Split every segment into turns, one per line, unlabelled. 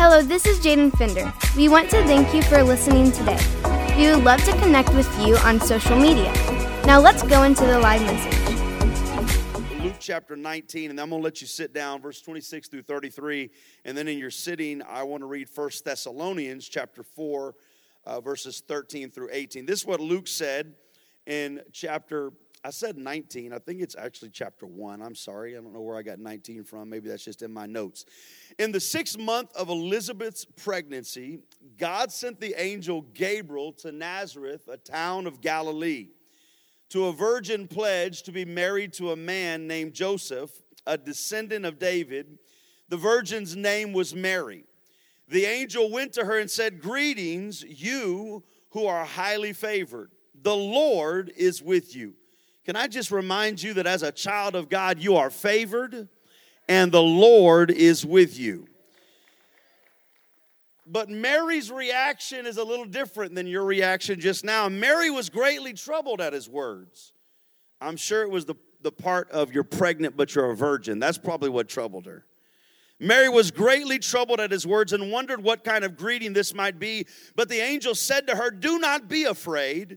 Hello, this is Jaden Fender. We want to thank you for listening today. We would love to connect with you on social media. Now let's go into the live message.
Luke chapter 19, and I'm going to let you sit down, verse 26 through 33. And then in your sitting, I want to read 1 Thessalonians chapter 4, uh, verses 13 through 18. This is what Luke said in chapter I said 19. I think it's actually chapter 1. I'm sorry. I don't know where I got 19 from. Maybe that's just in my notes. In the sixth month of Elizabeth's pregnancy, God sent the angel Gabriel to Nazareth, a town of Galilee, to a virgin pledged to be married to a man named Joseph, a descendant of David. The virgin's name was Mary. The angel went to her and said, Greetings, you who are highly favored. The Lord is with you. Can I just remind you that as a child of God, you are favored and the Lord is with you. But Mary's reaction is a little different than your reaction just now. Mary was greatly troubled at his words. I'm sure it was the, the part of you're pregnant, but you're a virgin. That's probably what troubled her. Mary was greatly troubled at his words and wondered what kind of greeting this might be. But the angel said to her, Do not be afraid.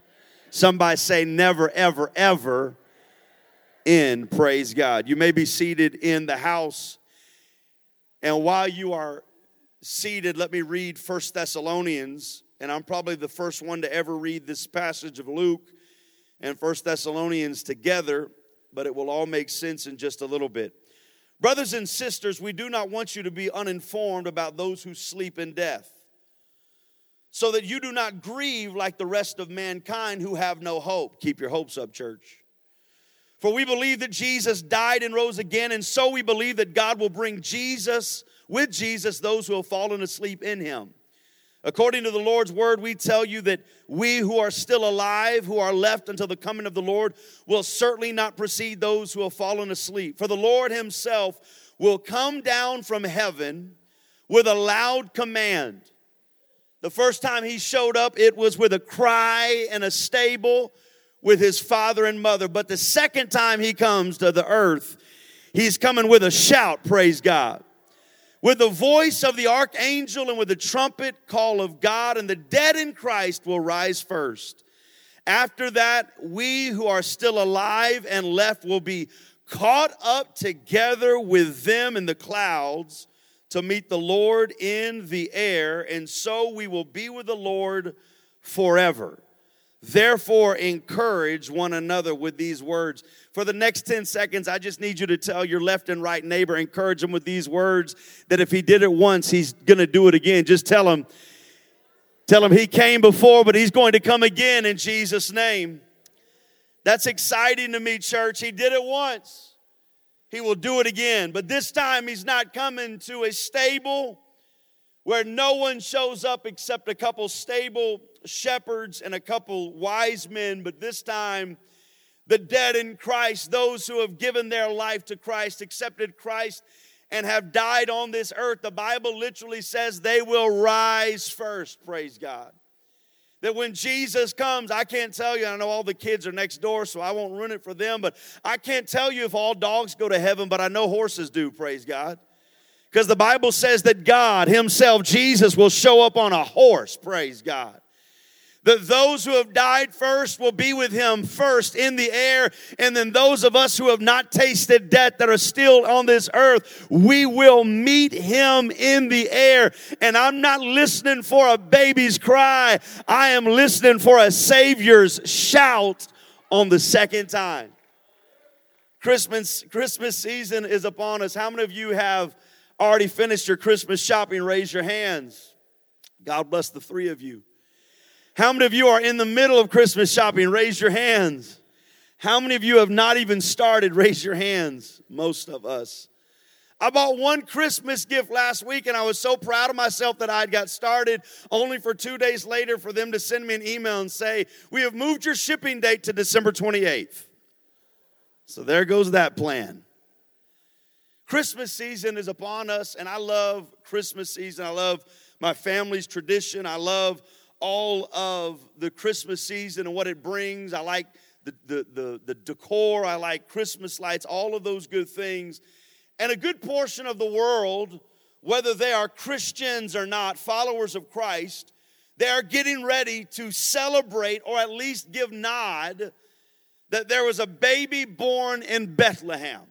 Somebody say never, ever, ever in. Praise God. You may be seated in the house. And while you are seated, let me read First Thessalonians. And I'm probably the first one to ever read this passage of Luke and First Thessalonians together, but it will all make sense in just a little bit. Brothers and sisters, we do not want you to be uninformed about those who sleep in death so that you do not grieve like the rest of mankind who have no hope. Keep your hopes up, church. For we believe that Jesus died and rose again, and so we believe that God will bring Jesus, with Jesus, those who have fallen asleep in him. According to the Lord's word, we tell you that we who are still alive, who are left until the coming of the Lord, will certainly not precede those who have fallen asleep. For the Lord himself will come down from heaven with a loud command the first time he showed up, it was with a cry in a stable with his father and mother. But the second time he comes to the earth, he's coming with a shout, praise God. With the voice of the archangel and with the trumpet call of God, and the dead in Christ will rise first. After that, we who are still alive and left will be caught up together with them in the clouds to meet the Lord in the air, and so we will be with the Lord forever. Therefore, encourage one another with these words. For the next 10 seconds, I just need you to tell your left and right neighbor, encourage him with these words that if he did it once, he's gonna do it again. Just tell him, tell him he came before, but he's going to come again in Jesus' name. That's exciting to me, church. He did it once he will do it again. But this time, he's not coming to a stable where no one shows up except a couple stable shepherds and a couple wise men. But this time, the dead in Christ, those who have given their life to Christ, accepted Christ, and have died on this earth, the Bible literally says they will rise first. Praise God that when Jesus comes, I can't tell you, I know all the kids are next door, so I won't ruin it for them, but I can't tell you if all dogs go to heaven, but I know horses do, praise God. Because the Bible says that God Himself, Jesus, will show up on a horse, praise God that those who have died first will be with him first in the air, and then those of us who have not tasted death that are still on this earth, we will meet him in the air. And I'm not listening for a baby's cry, I am listening for a Savior's shout on the second time. Christmas, Christmas season is upon us. How many of you have already finished your Christmas shopping? Raise your hands. God bless the three of you. How many of you are in the middle of Christmas shopping? Raise your hands. How many of you have not even started? Raise your hands. Most of us. I bought one Christmas gift last week and I was so proud of myself that I had got started, only for two days later for them to send me an email and say, We have moved your shipping date to December 28th. So there goes that plan. Christmas season is upon us, and I love Christmas season. I love my family's tradition. I love all of the Christmas season and what it brings. I like the, the, the, the decor, I like Christmas lights, all of those good things. And a good portion of the world, whether they are Christians or not, followers of Christ, they are getting ready to celebrate or at least give nod that there was a baby born in Bethlehem.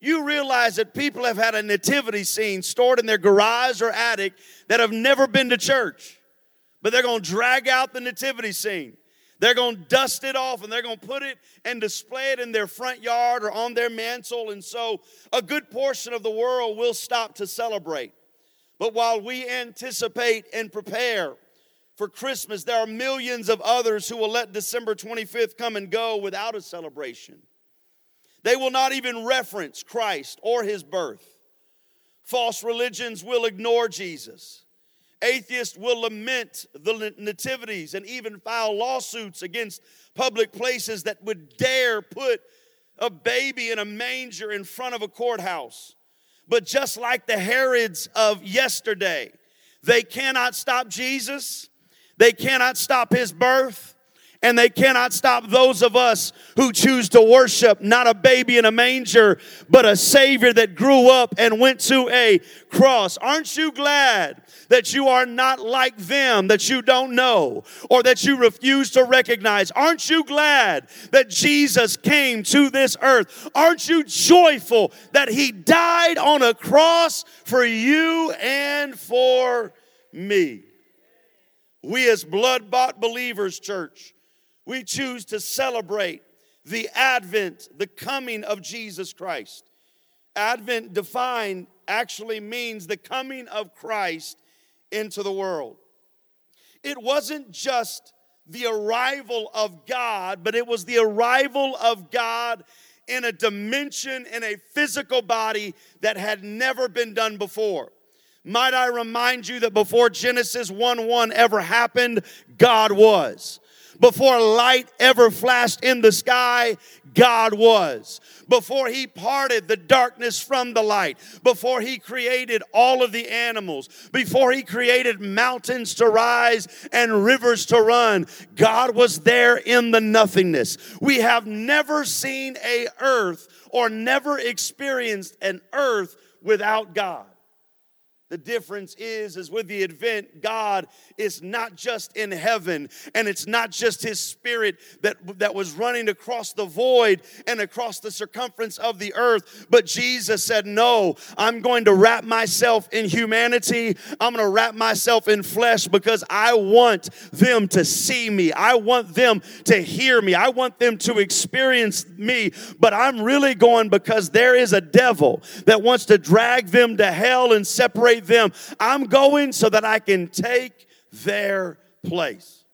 You realize that people have had a nativity scene stored in their garage or attic that have never been to church, but they're going to drag out the nativity scene. They're going to dust it off and they're going to put it and display it in their front yard or on their mantle. And so a good portion of the world will stop to celebrate. But while we anticipate and prepare for Christmas, there are millions of others who will let December 25th come and go without a celebration. They will not even reference Christ or his birth. False religions will ignore Jesus. Atheists will lament the nativities and even file lawsuits against public places that would dare put a baby in a manger in front of a courthouse. But just like the Herods of yesterday, they cannot stop Jesus, they cannot stop his birth, and they cannot stop those of us who choose to worship not a baby in a manger, but a Savior that grew up and went to a cross. Aren't you glad that you are not like them that you don't know or that you refuse to recognize? Aren't you glad that Jesus came to this earth? Aren't you joyful that He died on a cross for you and for me? We, as blood bought believers, church, we choose to celebrate the advent, the coming of Jesus Christ. Advent defined actually means the coming of Christ into the world. It wasn't just the arrival of God, but it was the arrival of God in a dimension, in a physical body that had never been done before. Might I remind you that before Genesis 1 1 ever happened, God was. Before light ever flashed in the sky, God was. Before He parted the darkness from the light, before He created all of the animals, before He created mountains to rise and rivers to run, God was there in the nothingness. We have never seen a earth or never experienced an earth without God. The difference is, is with the advent, God is not just in heaven, and it's not just his spirit that, that was running across the void and across the circumference of the earth. But Jesus said, No, I'm going to wrap myself in humanity. I'm going to wrap myself in flesh because I want them to see me. I want them to hear me. I want them to experience me. But I'm really going because there is a devil that wants to drag them to hell and separate them. I'm going so that I can take their place.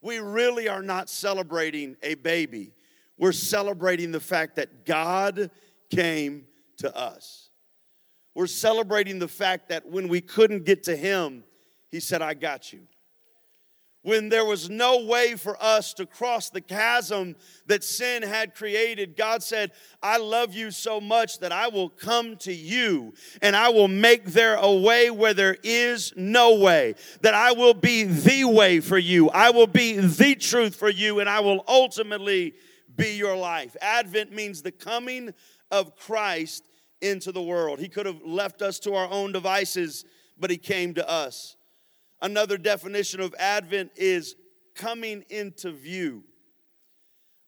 We really are not celebrating a baby. We're celebrating the fact that God came to us. We're celebrating the fact that when we couldn't get to Him, He said, I got you when there was no way for us to cross the chasm that sin had created, God said, I love you so much that I will come to you and I will make there a way where there is no way, that I will be the way for you, I will be the truth for you, and I will ultimately be your life. Advent means the coming of Christ into the world. He could have left us to our own devices, but He came to us. Another definition of Advent is coming into view.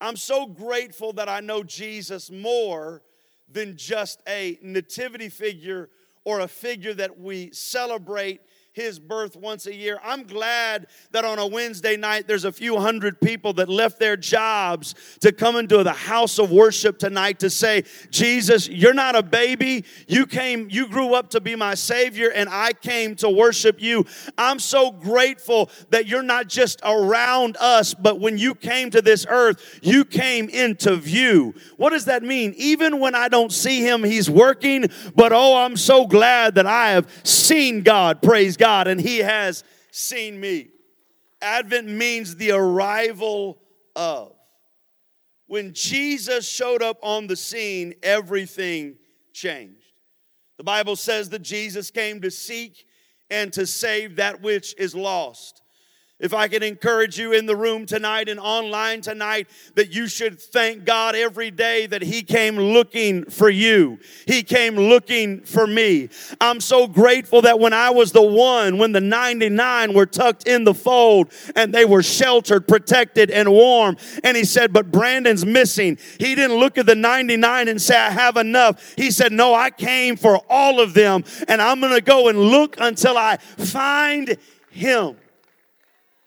I'm so grateful that I know Jesus more than just a nativity figure or a figure that we celebrate his birth once a year. I'm glad that on a Wednesday night there's a few hundred people that left their jobs to come into the house of worship tonight to say, Jesus, you're not a baby. You came, you grew up to be my Savior, and I came to worship you. I'm so grateful that you're not just around us, but when you came to this earth, you came into view. What does that mean? Even when I don't see him, he's working, but oh, I'm so glad that I have seen God. Praise God God and he has seen me. Advent means the arrival of. When Jesus showed up on the scene, everything changed. The Bible says that Jesus came to seek and to save that which is lost. If I can encourage you in the room tonight and online tonight, that you should thank God every day that He came looking for you. He came looking for me. I'm so grateful that when I was the one, when the 99 were tucked in the fold and they were sheltered, protected, and warm, and He said, But Brandon's missing. He didn't look at the 99 and say, I have enough. He said, No, I came for all of them, and I'm gonna go and look until I find Him.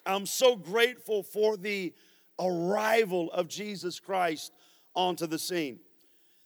I'm so grateful for the arrival of Jesus Christ onto the scene.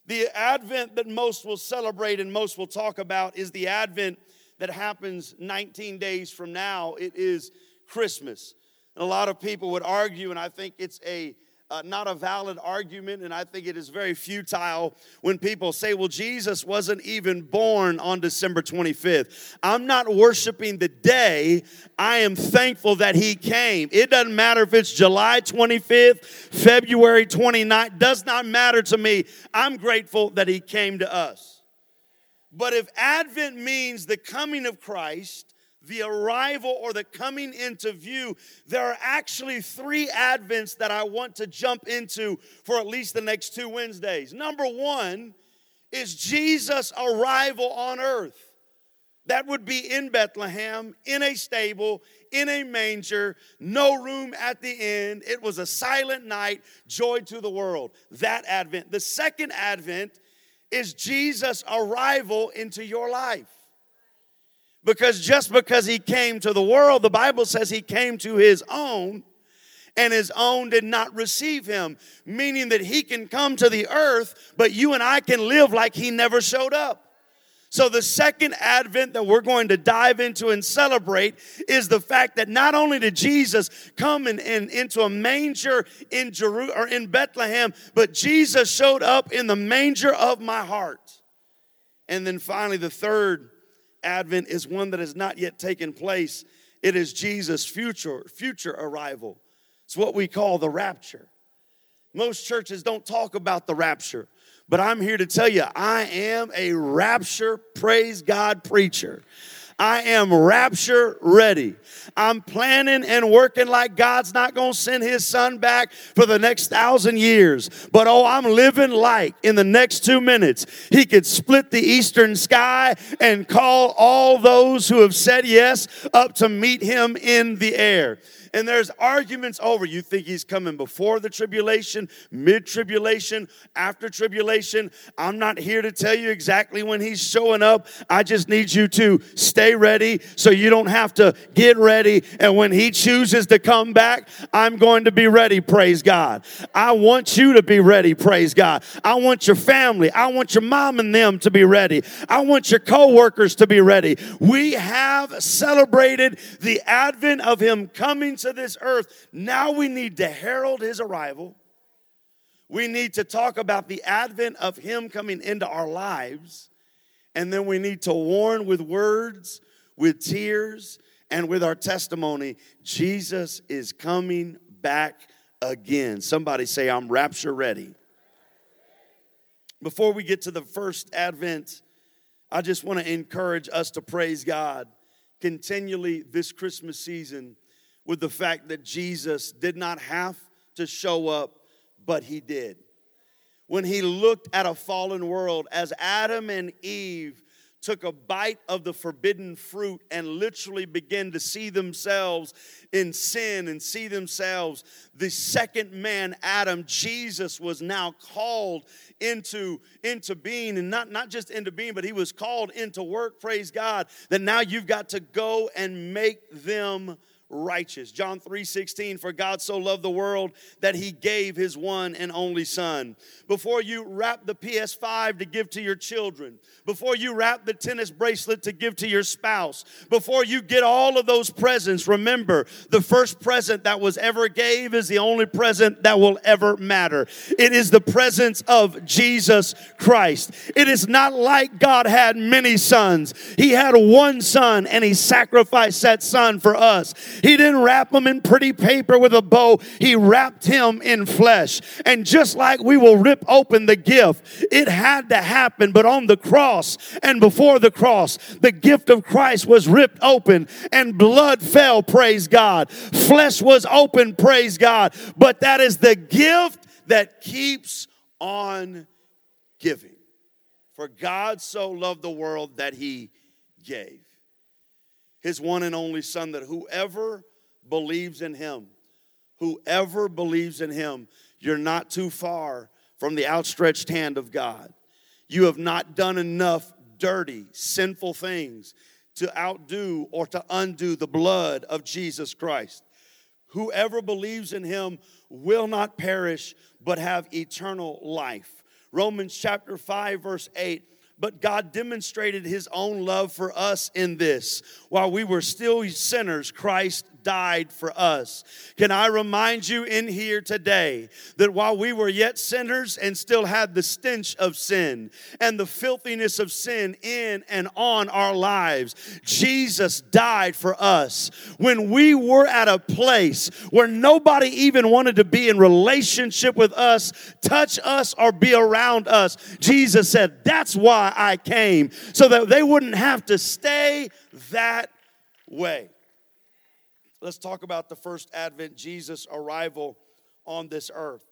The advent that most will celebrate and most will talk about is the advent that happens 19 days from now. It is Christmas. And a lot of people would argue, and I think it's a uh, not a valid argument, and I think it is very futile when people say, well, Jesus wasn't even born on December 25th. I'm not worshiping the day, I am thankful that he came. It doesn't matter if it's July 25th, February 29th, does not matter to me. I'm grateful that he came to us. But if Advent means the coming of Christ, the arrival or the coming into view, there are actually three Advents that I want to jump into for at least the next two Wednesdays. Number one is Jesus' arrival on earth. That would be in Bethlehem, in a stable, in a manger, no room at the end. It was a silent night, joy to the world. That Advent. The second Advent is Jesus' arrival into your life. Because just because he came to the world, the Bible says he came to his own, and his own did not receive him, meaning that he can come to the earth, but you and I can live like he never showed up. So, the second advent that we're going to dive into and celebrate is the fact that not only did Jesus come in, in into a manger in Jeru- or in Bethlehem, but Jesus showed up in the manger of my heart. And then finally, the third advent is one that has not yet taken place. It is Jesus' future, future arrival. It's what we call the rapture. Most churches don't talk about the rapture, but I'm here to tell you I am a rapture, praise God preacher. I am rapture ready. I'm planning and working like God's not going to send his son back for the next thousand years. But oh, I'm living like in the next two minutes, he could split the eastern sky and call all those who have said yes up to meet him in the air and there's arguments over you think he's coming before the tribulation, mid tribulation, after tribulation. I'm not here to tell you exactly when he's showing up. I just need you to stay ready so you don't have to get ready. And when he chooses to come back, I'm going to be ready, praise God. I want you to be ready, praise God. I want your family, I want your mom and them to be ready. I want your co-workers to be ready. We have celebrated the advent of him coming to this earth. Now we need to herald his arrival. We need to talk about the advent of him coming into our lives. And then we need to warn with words, with tears, and with our testimony Jesus is coming back again. Somebody say, I'm rapture ready. Before we get to the first advent, I just want to encourage us to praise God continually this Christmas season with the fact that Jesus did not have to show up, but he did. When he looked at a fallen world, as Adam and Eve took a bite of the forbidden fruit and literally began to see themselves in sin and see themselves the second man adam jesus was now called into into being and not not just into being but he was called into work praise god that now you've got to go and make them righteous. John 3:16 for God so loved the world that he gave his one and only son. Before you wrap the PS5 to give to your children, before you wrap the tennis bracelet to give to your spouse, before you get all of those presents, remember the first present that was ever gave is the only present that will ever matter. It is the presence of Jesus Christ. It is not like God had many sons. He had one son and he sacrificed that son for us. He didn't wrap him in pretty paper with a bow, he wrapped him in flesh. And just like we will rip open the gift, it had to happen, but on the cross and before the cross, the gift of Christ was ripped open and blood fell, praise God. Flesh was open, praise God. But that is the gift that keeps on giving. For God so loved the world that he gave his one and only Son, that whoever believes in him, whoever believes in him, you're not too far from the outstretched hand of God. You have not done enough dirty, sinful things to outdo or to undo the blood of Jesus Christ. Whoever believes in him will not perish, but have eternal life. Romans chapter 5, verse 8 but God demonstrated his own love for us in this. While we were still sinners, Christ died for us. Can I remind you in here today that while we were yet sinners and still had the stench of sin and the filthiness of sin in and on our lives, Jesus died for us. When we were at a place where nobody even wanted to be in relationship with us, touch us, or be around us, Jesus said, That's why I came, so that they wouldn't have to stay that way. Let's talk about the first advent, Jesus' arrival on this earth.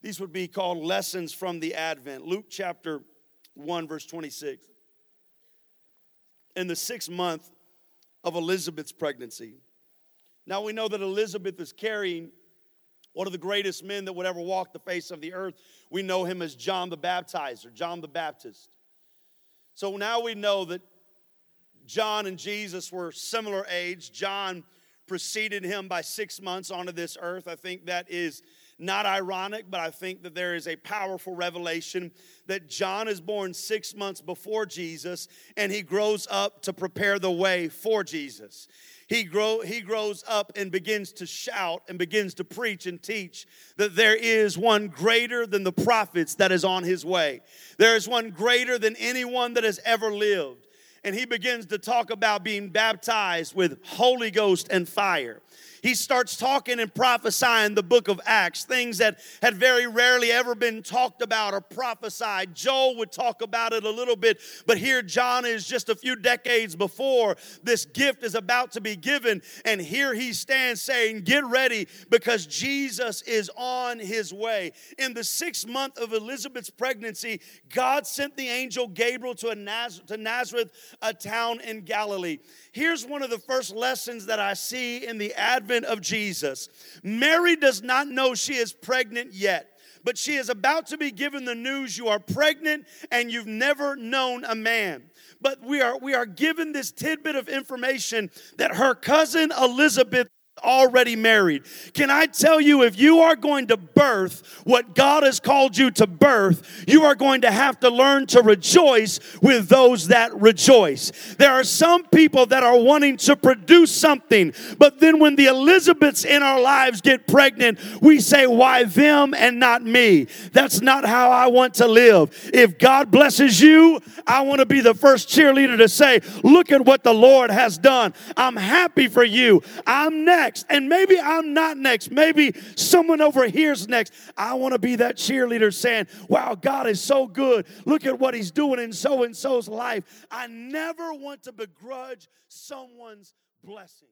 These would be called lessons from the advent. Luke chapter 1, verse 26. In the sixth month of Elizabeth's pregnancy. Now we know that Elizabeth is carrying one of the greatest men that would ever walk the face of the earth. We know him as John the Baptizer, John the Baptist. So now we know that John and Jesus were similar age. John preceded him by six months onto this earth. I think that is not ironic, but I think that there is a powerful revelation that John is born six months before Jesus and he grows up to prepare the way for Jesus. He, grow, he grows up and begins to shout and begins to preach and teach that there is one greater than the prophets that is on his way. There is one greater than anyone that has ever lived and he begins to talk about being baptized with Holy Ghost and fire he starts talking and prophesying the book of Acts, things that had very rarely ever been talked about or prophesied. Joel would talk about it a little bit, but here John is just a few decades before this gift is about to be given, and here he stands saying, Get ready because Jesus is on his way. In the sixth month of Elizabeth's pregnancy, God sent the angel Gabriel to, Naz- to Nazareth, a town in Galilee. Here's one of the first lessons that I see in the advent of Jesus Mary does not know she is pregnant yet but she is about to be given the news you are pregnant and you've never known a man. But we are we are given this tidbit of information that her cousin Elizabeth already married. Can I tell you, if you are going to birth what God has called you to birth, you are going to have to learn to rejoice with those that rejoice. There are some people that are wanting to produce something, but then when the Elizabeths in our lives get pregnant, we say, Why them and not me? That's not how I want to live. If God blesses you, I want to be the first cheerleader to say, Look at what the Lord has done. I'm happy for you. I'm next next. And maybe I'm not next. Maybe someone over here's next. I want to be that cheerleader saying, Wow, God is so good. Look at what He's doing in so and so's life. I never want to begrudge someone's blessing.